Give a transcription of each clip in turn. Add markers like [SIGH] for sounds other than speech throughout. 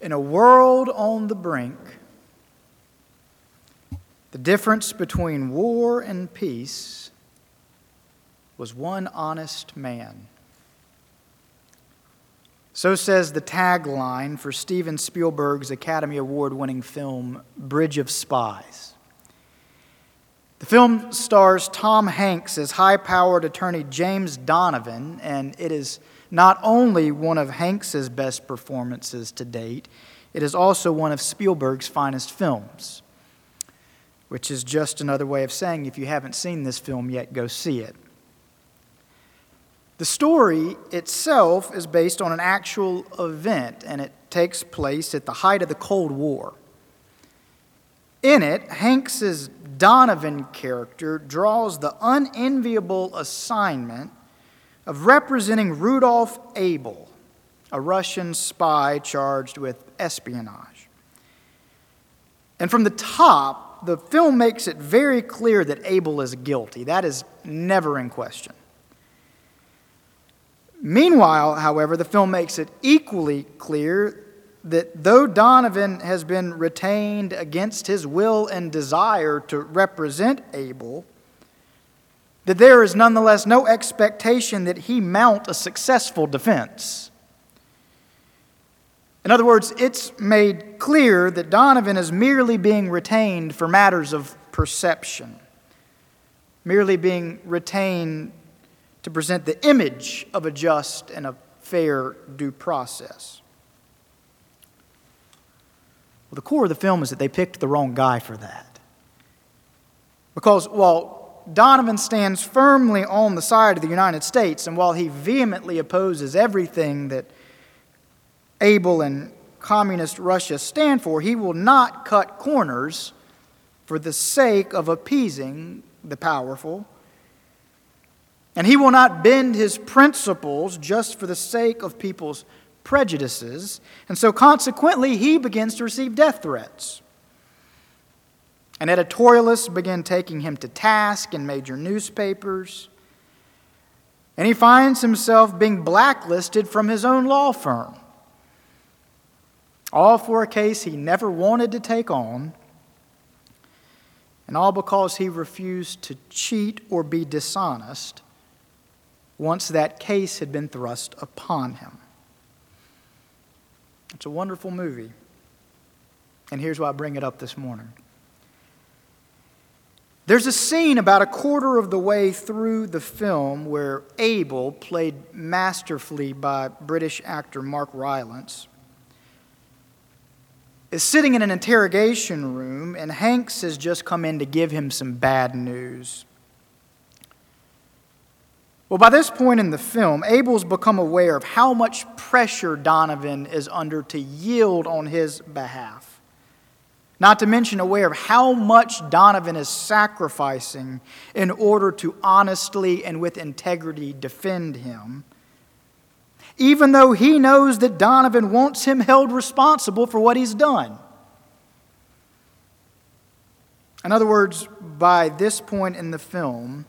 In a world on the brink, the difference between war and peace was one honest man. So says the tagline for Steven Spielberg's Academy Award winning film, Bridge of Spies. The film stars Tom Hanks as high powered attorney James Donovan, and it is not only one of Hanks's best performances to date, it is also one of Spielberg's finest films, which is just another way of saying if you haven't seen this film yet, go see it. The story itself is based on an actual event, and it takes place at the height of the Cold War. In it, Hanks's Donovan character draws the unenviable assignment of representing Rudolf Abel, a Russian spy charged with espionage. And from the top, the film makes it very clear that Abel is guilty. That is never in question. Meanwhile, however, the film makes it equally clear that though Donovan has been retained against his will and desire to represent Abel, that there is nonetheless no expectation that he mount a successful defense. In other words, it's made clear that Donovan is merely being retained for matters of perception, merely being retained to present the image of a just and a fair due process. Well, the core of the film is that they picked the wrong guy for that. Because while Donovan stands firmly on the side of the United States, and while he vehemently opposes everything that Abel and communist Russia stand for, he will not cut corners for the sake of appeasing the powerful and he will not bend his principles just for the sake of people's prejudices. And so, consequently, he begins to receive death threats. And editorialists begin taking him to task in major newspapers. And he finds himself being blacklisted from his own law firm. All for a case he never wanted to take on, and all because he refused to cheat or be dishonest once that case had been thrust upon him. It's a wonderful movie. And here's why I bring it up this morning. There's a scene about a quarter of the way through the film where Abel, played masterfully by British actor Mark Rylance, is sitting in an interrogation room, and Hanks has just come in to give him some bad news. Well, by this point in the film, Abel's become aware of how much pressure Donovan is under to yield on his behalf. Not to mention aware of how much Donovan is sacrificing in order to honestly and with integrity defend him. Even though he knows that Donovan wants him held responsible for what he's done. In other words, by this point in the film,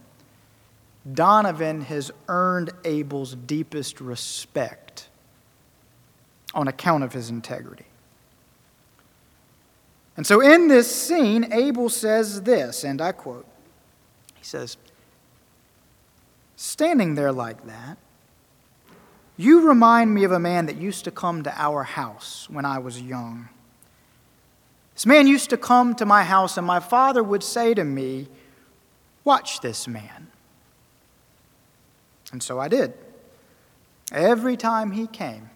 Donovan has earned Abel's deepest respect on account of his integrity. And so in this scene, Abel says this, and I quote He says, Standing there like that, you remind me of a man that used to come to our house when I was young. This man used to come to my house, and my father would say to me, Watch this man. And so I did. Every time he came,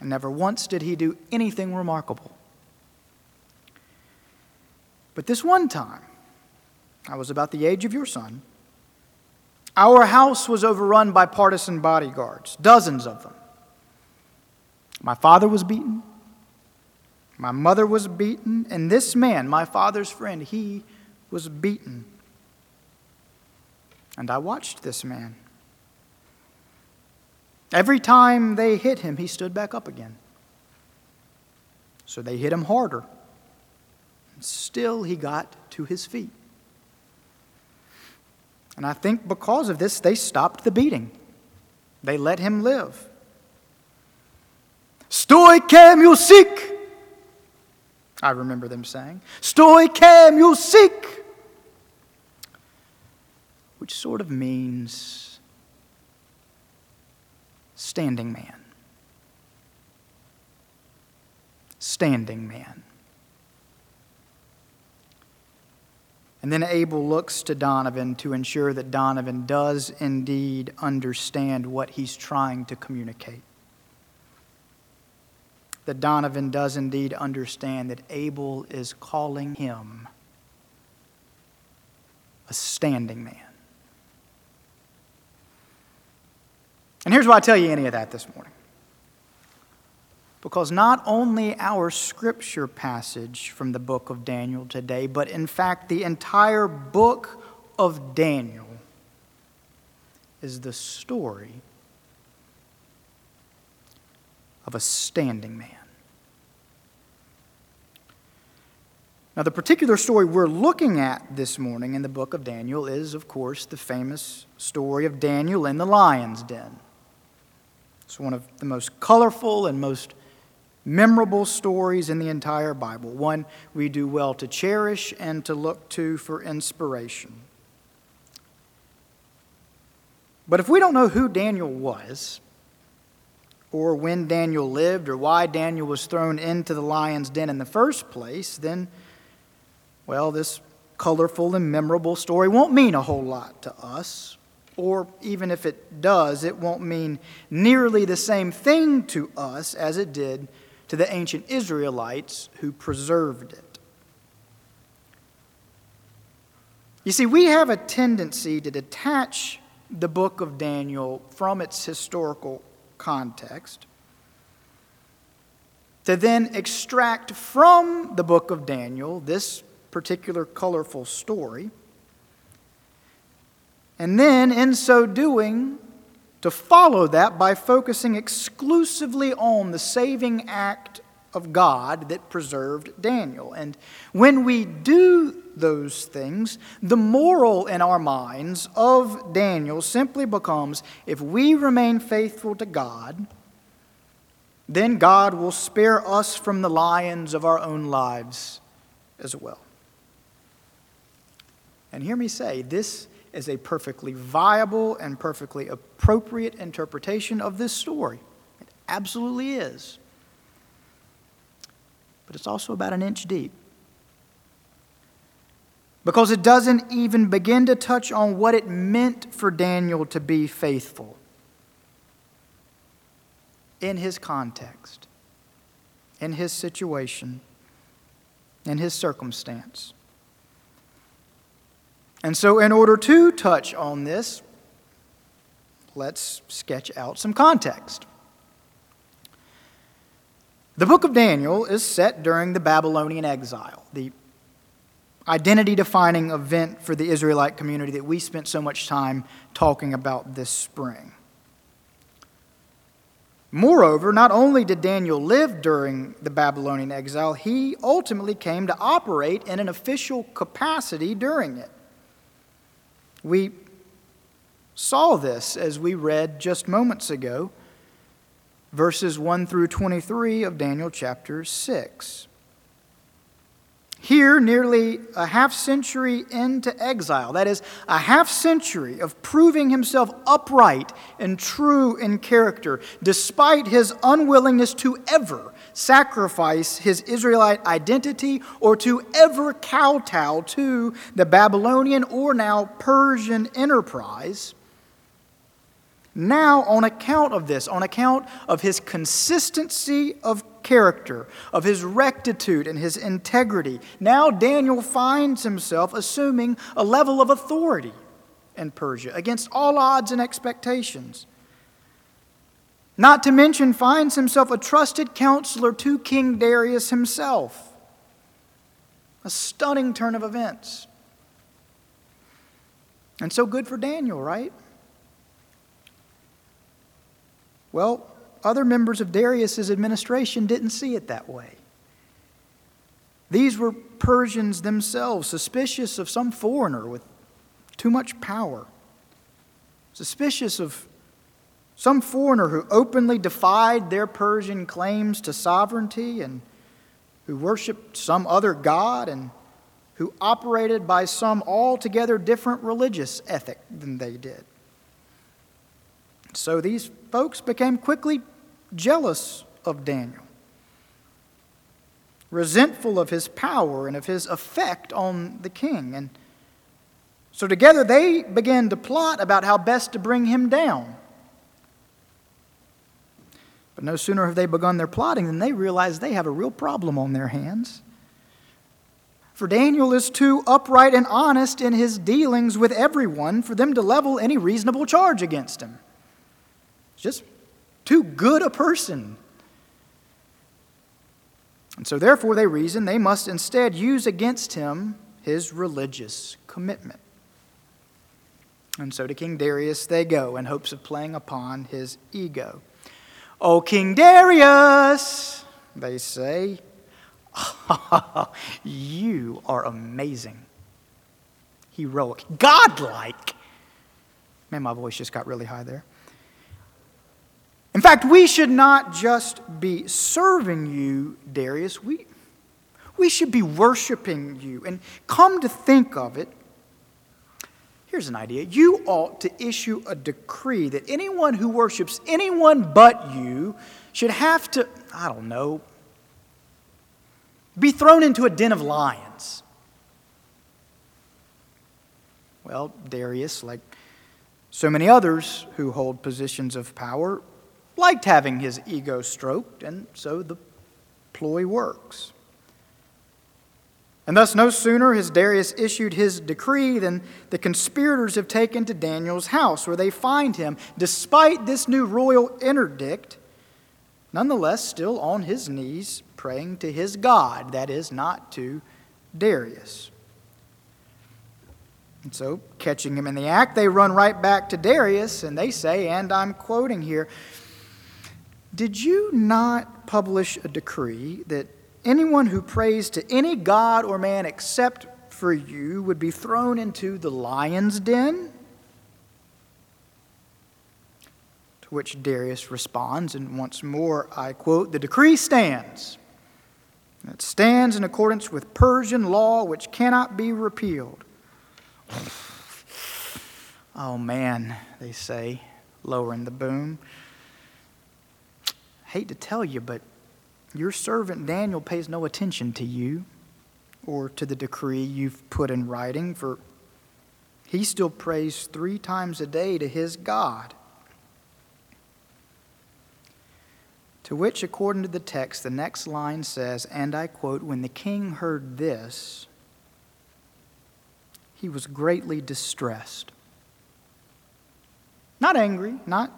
and never once did he do anything remarkable. But this one time, I was about the age of your son. Our house was overrun by partisan bodyguards, dozens of them. My father was beaten. My mother was beaten. And this man, my father's friend, he was beaten. And I watched this man. Every time they hit him, he stood back up again. So they hit him harder. Still, he got to his feet. And I think because of this, they stopped the beating. They let him live. Stoikiy muzhik. I remember them saying, Stoikiy muzhik. Which sort of means standing man. Standing man. And then Abel looks to Donovan to ensure that Donovan does indeed understand what he's trying to communicate. That Donovan does indeed understand that Abel is calling him a standing man. And here's why I tell you any of that this morning. Because not only our scripture passage from the book of Daniel today, but in fact, the entire book of Daniel is the story of a standing man. Now, the particular story we're looking at this morning in the book of Daniel is, of course, the famous story of Daniel in the lion's den. It's one of the most colorful and most memorable stories in the entire Bible, one we do well to cherish and to look to for inspiration. But if we don't know who Daniel was, or when Daniel lived, or why Daniel was thrown into the lion's den in the first place, then, well, this colorful and memorable story won't mean a whole lot to us. Or even if it does, it won't mean nearly the same thing to us as it did to the ancient Israelites who preserved it. You see, we have a tendency to detach the book of Daniel from its historical context, to then extract from the book of Daniel this particular colorful story, and then in so doing, to follow that by focusing exclusively on the saving act of God that preserved Daniel. And when we do those things, the moral in our minds of Daniel simply becomes if we remain faithful to God, then God will spare us from the lions of our own lives as well. And hear me say, this is a perfectly viable and perfectly appropriate interpretation of this story. It absolutely is. But it's also about an inch deep. Because it doesn't even begin to touch on what it meant for Daniel to be faithful in his context, in his situation, in his circumstance. And so, in order to touch on this, let's sketch out some context. The book of Daniel is set during the Babylonian exile, the identity defining event for the Israelite community that we spent so much time talking about this spring. Moreover, not only did Daniel live during the Babylonian exile, he ultimately came to operate in an official capacity during it. We saw this as we read just moments ago, verses 1 through 23 of Daniel chapter 6. Here, nearly a half century into exile, that is, a half century of proving himself upright and true in character, despite his unwillingness to ever sacrifice his Israelite identity or to ever kowtow to the Babylonian or now Persian enterprise. Now, on account of this, on account of his consistency of character, of his rectitude and his integrity, now Daniel finds himself assuming a level of authority in Persia against all odds and expectations. Not to mention, finds himself a trusted counselor to King Darius himself. A stunning turn of events. And so good for Daniel, right? Well, other members of Darius's administration didn't see it that way. These were Persians themselves, suspicious of some foreigner with too much power, suspicious of some foreigner who openly defied their Persian claims to sovereignty and who worshiped some other god and who operated by some altogether different religious ethic than they did. So these folks became quickly jealous of Daniel, resentful of his power and of his effect on the king. And so together they began to plot about how best to bring him down. But no sooner have they begun their plotting than they realize they have a real problem on their hands. For Daniel is too upright and honest in his dealings with everyone for them to level any reasonable charge against him. Just too good a person. And so, therefore, they reason they must instead use against him his religious commitment. And so to King Darius they go in hopes of playing upon his ego. O King Darius, they say, [LAUGHS] you are amazing, heroic, godlike. Man, my voice just got really high there. In fact, we should not just be serving you, Darius. We, we should be worshiping you. And come to think of it, Here's an idea. You ought to issue a decree that anyone who worships anyone but you should have to, I don't know, be thrown into a den of lions. Well, Darius, like so many others who hold positions of power, liked having his ego stroked, and so the ploy works. And thus, no sooner has Darius issued his decree than the conspirators have taken to Daniel's house, where they find him, despite this new royal interdict, nonetheless still on his knees praying to his God, that is, not to Darius. And so, catching him in the act, they run right back to Darius and they say, and I'm quoting here Did you not publish a decree that Anyone who prays to any god or man except for you would be thrown into the lion's den? To which Darius responds, and once more I quote The decree stands. It stands in accordance with Persian law, which cannot be repealed. Oh man, they say, lowering the boom. hate to tell you, but your servant Daniel pays no attention to you or to the decree you've put in writing, for he still prays three times a day to his God. To which, according to the text, the next line says, and I quote, When the king heard this, he was greatly distressed. Not angry, not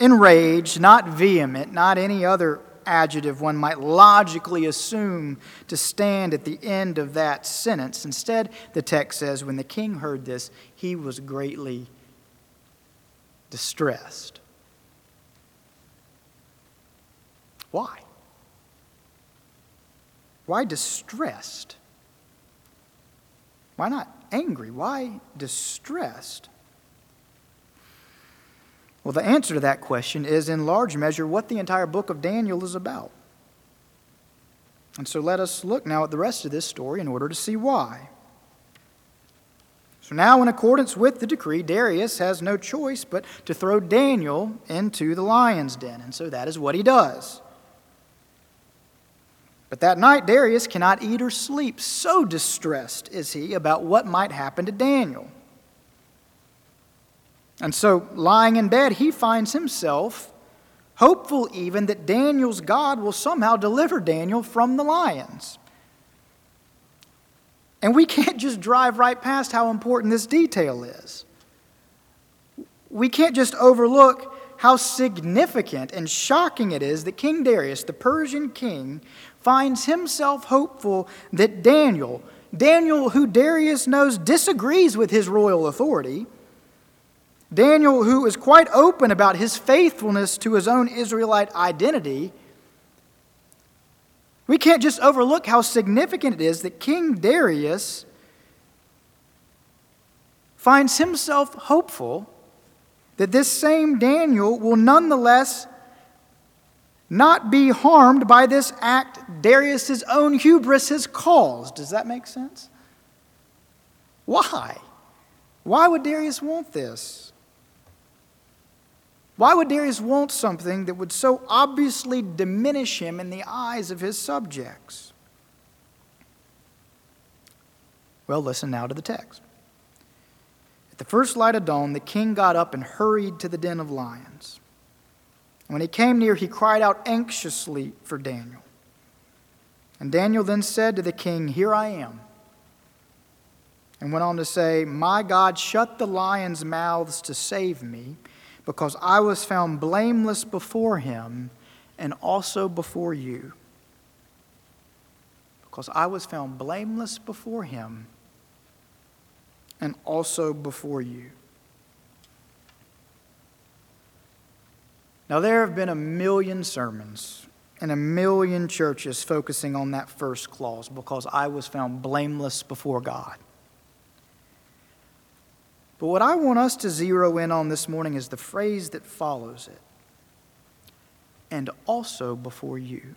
enraged, not vehement, not any other adjective one might logically assume to stand at the end of that sentence. Instead, the text says, when the king heard this, he was greatly distressed. Why? Why distressed? Why not angry? Why distressed? Well, the answer to that question is in large measure what the entire book of Daniel is about. And so let us look now at the rest of this story in order to see why. So now, in accordance with the decree, Darius has no choice but to throw Daniel into the lion's den. And so that is what he does. But that night, Darius cannot eat or sleep. So distressed is he about what might happen to Daniel. And so, lying in bed, he finds himself hopeful even that Daniel's God will somehow deliver Daniel from the lions. And we can't just drive right past how important this detail is. We can't just overlook how significant and shocking it is that King Darius, the Persian king, finds himself hopeful that Daniel, Daniel, who Darius knows disagrees with his royal authority, Daniel, who is quite open about his faithfulness to his own Israelite identity, we can't just overlook how significant it is that King Darius finds himself hopeful that this same Daniel will nonetheless not be harmed by this act Darius's own hubris has caused. Does that make sense? Why? Why would Darius want this? Why would Darius want something that would so obviously diminish him in the eyes of his subjects? Well, listen now to the text. At the first light of dawn, the king got up and hurried to the den of lions. When he came near, he cried out anxiously for Daniel. And Daniel then said to the king, Here I am. And went on to say, My God shut the lions' mouths to save me, because I was found blameless before him and also before you. Because I was found blameless before him and also before you. Now, there have been a million sermons and a million churches focusing on that first clause because I was found blameless before God. But what I want us to zero in on this morning is the phrase that follows it and also before you.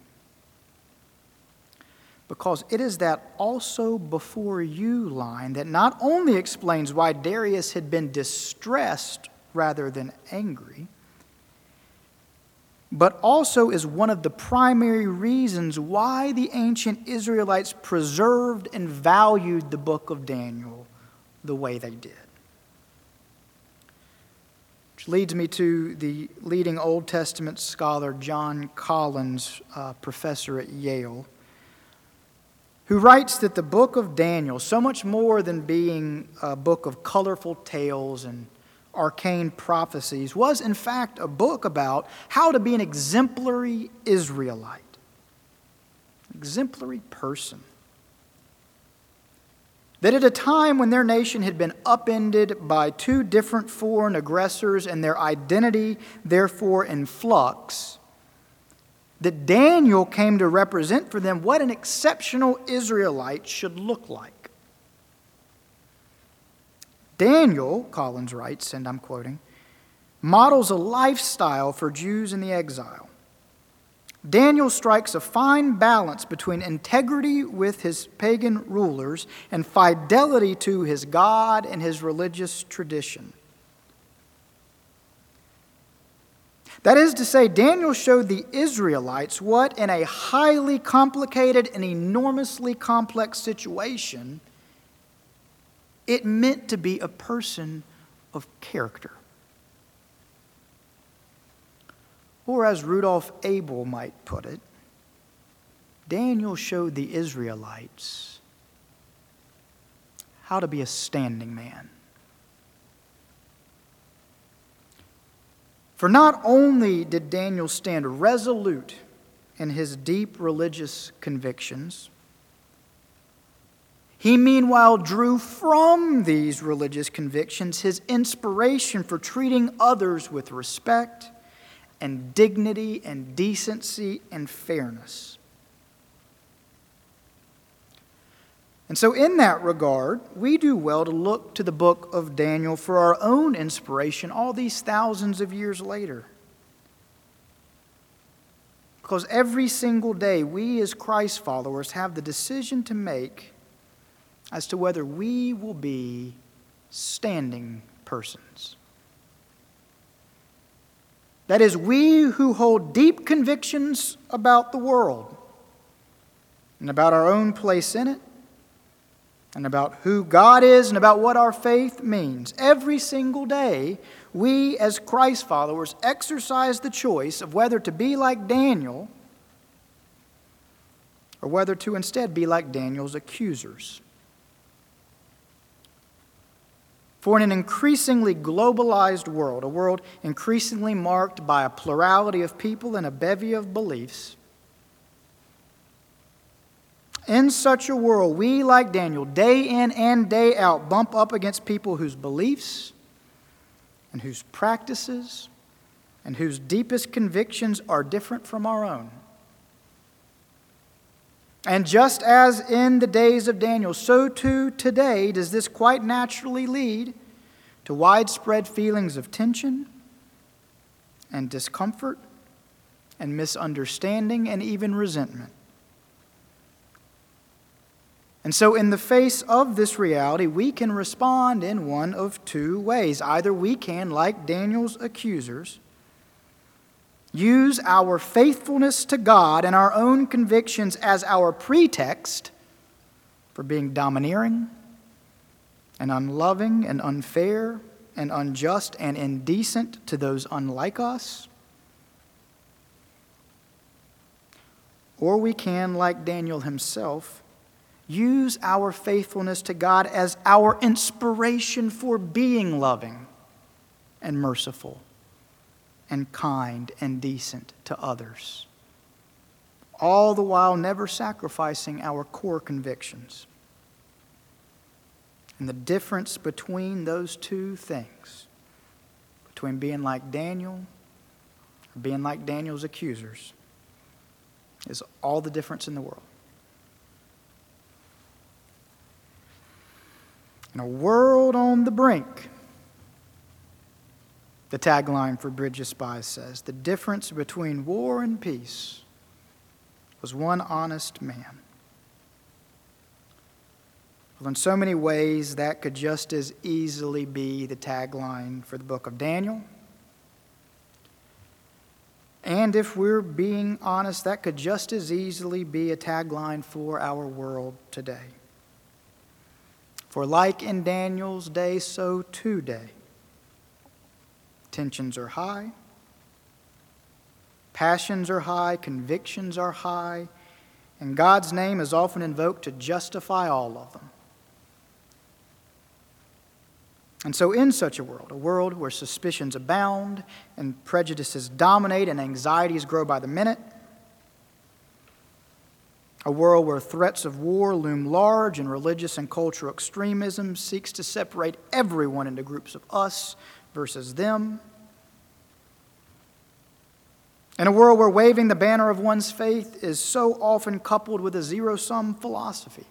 Because it is that also before you line that not only explains why Darius had been distressed rather than angry but also is one of the primary reasons why the ancient Israelites preserved and valued the book of Daniel the way they did. Which leads me to the leading Old Testament scholar, John Collins, uh, professor at Yale, who writes that the book of Daniel, so much more than being a book of colorful tales and arcane prophecies was, in fact, a book about how to be an exemplary Israelite, exemplary person. That at a time when their nation had been upended by two different foreign aggressors and their identity, therefore, in flux, that Daniel came to represent for them what an exceptional Israelite should look like. Daniel, Collins writes, and I'm quoting, models a lifestyle for Jews in the exile. Daniel strikes a fine balance between integrity with his pagan rulers and fidelity to his God and his religious tradition. That is to say, Daniel showed the Israelites what, in a highly complicated and enormously complex situation, it meant to be a person of character. Or, as Rudolf Abel might put it, Daniel showed the Israelites how to be a standing man. For not only did Daniel stand resolute in his deep religious convictions, he, meanwhile, drew from these religious convictions his inspiration for treating others with respect and dignity and decency and fairness. And so, in that regard, we do well to look to the book of Daniel for our own inspiration all these thousands of years later. Because every single day, we as Christ followers have the decision to make as to whether we will be standing persons. That is, we who hold deep convictions about the world and about our own place in it, and about who God is and about what our faith means. Every single day, we as Christ followers exercise the choice of whether to be like Daniel or whether to instead be like Daniel's accusers. For in an increasingly globalized world, a world increasingly marked by a plurality of people and a bevy of beliefs, in such a world, we, like Daniel, day in and day out, bump up against people whose beliefs and whose practices and whose deepest convictions are different from our own. And just as in the days of Daniel, so too today does this quite naturally lead to widespread feelings of tension and discomfort and misunderstanding and even resentment. And so, in the face of this reality, we can respond in one of two ways. Either we can, like Daniel's accusers, use our faithfulness to God and our own convictions as our pretext for being domineering and unloving and unfair and unjust and indecent to those unlike us. Or we can, like Daniel himself, use our faithfulness to God as our inspiration for being loving and merciful and kind and decent to others, all the while never sacrificing our core convictions. And the difference between those two things, between being like Daniel being like Daniel's accusers, is all the difference in the world. In a world on the brink, the tagline for Bridge of Spies says the difference between war and peace was one honest man. Well, in so many ways, that could just as easily be the tagline for the book of Daniel. And if we're being honest, that could just as easily be a tagline for our world today. For, like in Daniel's day, so today, tensions are high, passions are high, convictions are high, and God's name is often invoked to justify all of them. And so, in such a world, a world where suspicions abound and prejudices dominate and anxieties grow by the minute, a world where threats of war loom large and religious and cultural extremism seeks to separate everyone into groups of us versus them. In a world where waving the banner of one's faith is so often coupled with a zero sum philosophy.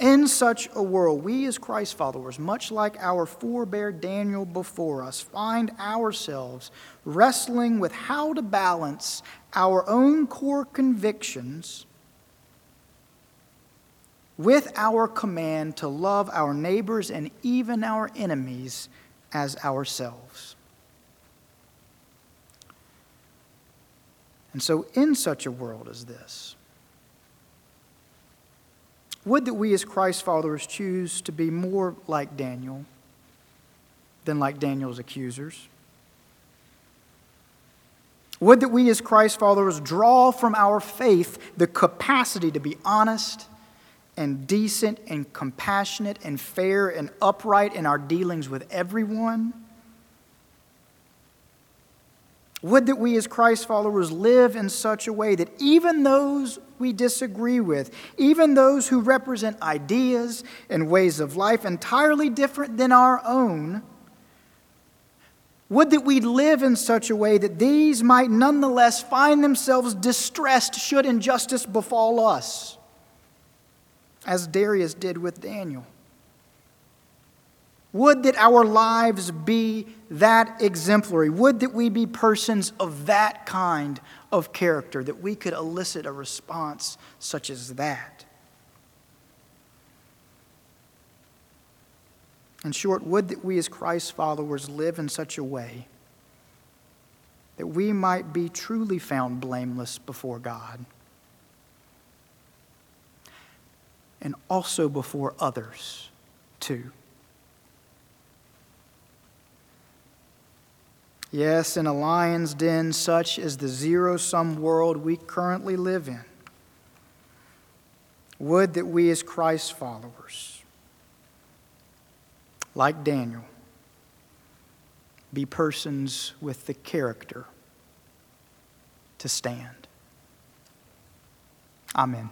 In such a world, we as Christ followers, much like our forebear Daniel before us, find ourselves wrestling with how to balance our own core convictions with our command to love our neighbors and even our enemies as ourselves. And so, in such a world as this, would that we as Christ followers choose to be more like Daniel than like Daniel's accusers. Would that we as Christ followers draw from our faith the capacity to be honest and decent and compassionate and fair and upright in our dealings with everyone? Would that we as Christ followers live in such a way that even those we disagree with, even those who represent ideas and ways of life entirely different than our own, would that we live in such a way that these might nonetheless find themselves distressed should injustice befall us, as Darius did with Daniel. Would that our lives be that exemplary. Would that we be persons of that kind of character, that we could elicit a response such as that. In short, would that we as Christ's followers live in such a way that we might be truly found blameless before God and also before others, too. Yes, in a lion's den such as the zero sum world we currently live in. Would that we, as Christ's followers, like Daniel, be persons with the character to stand. Amen.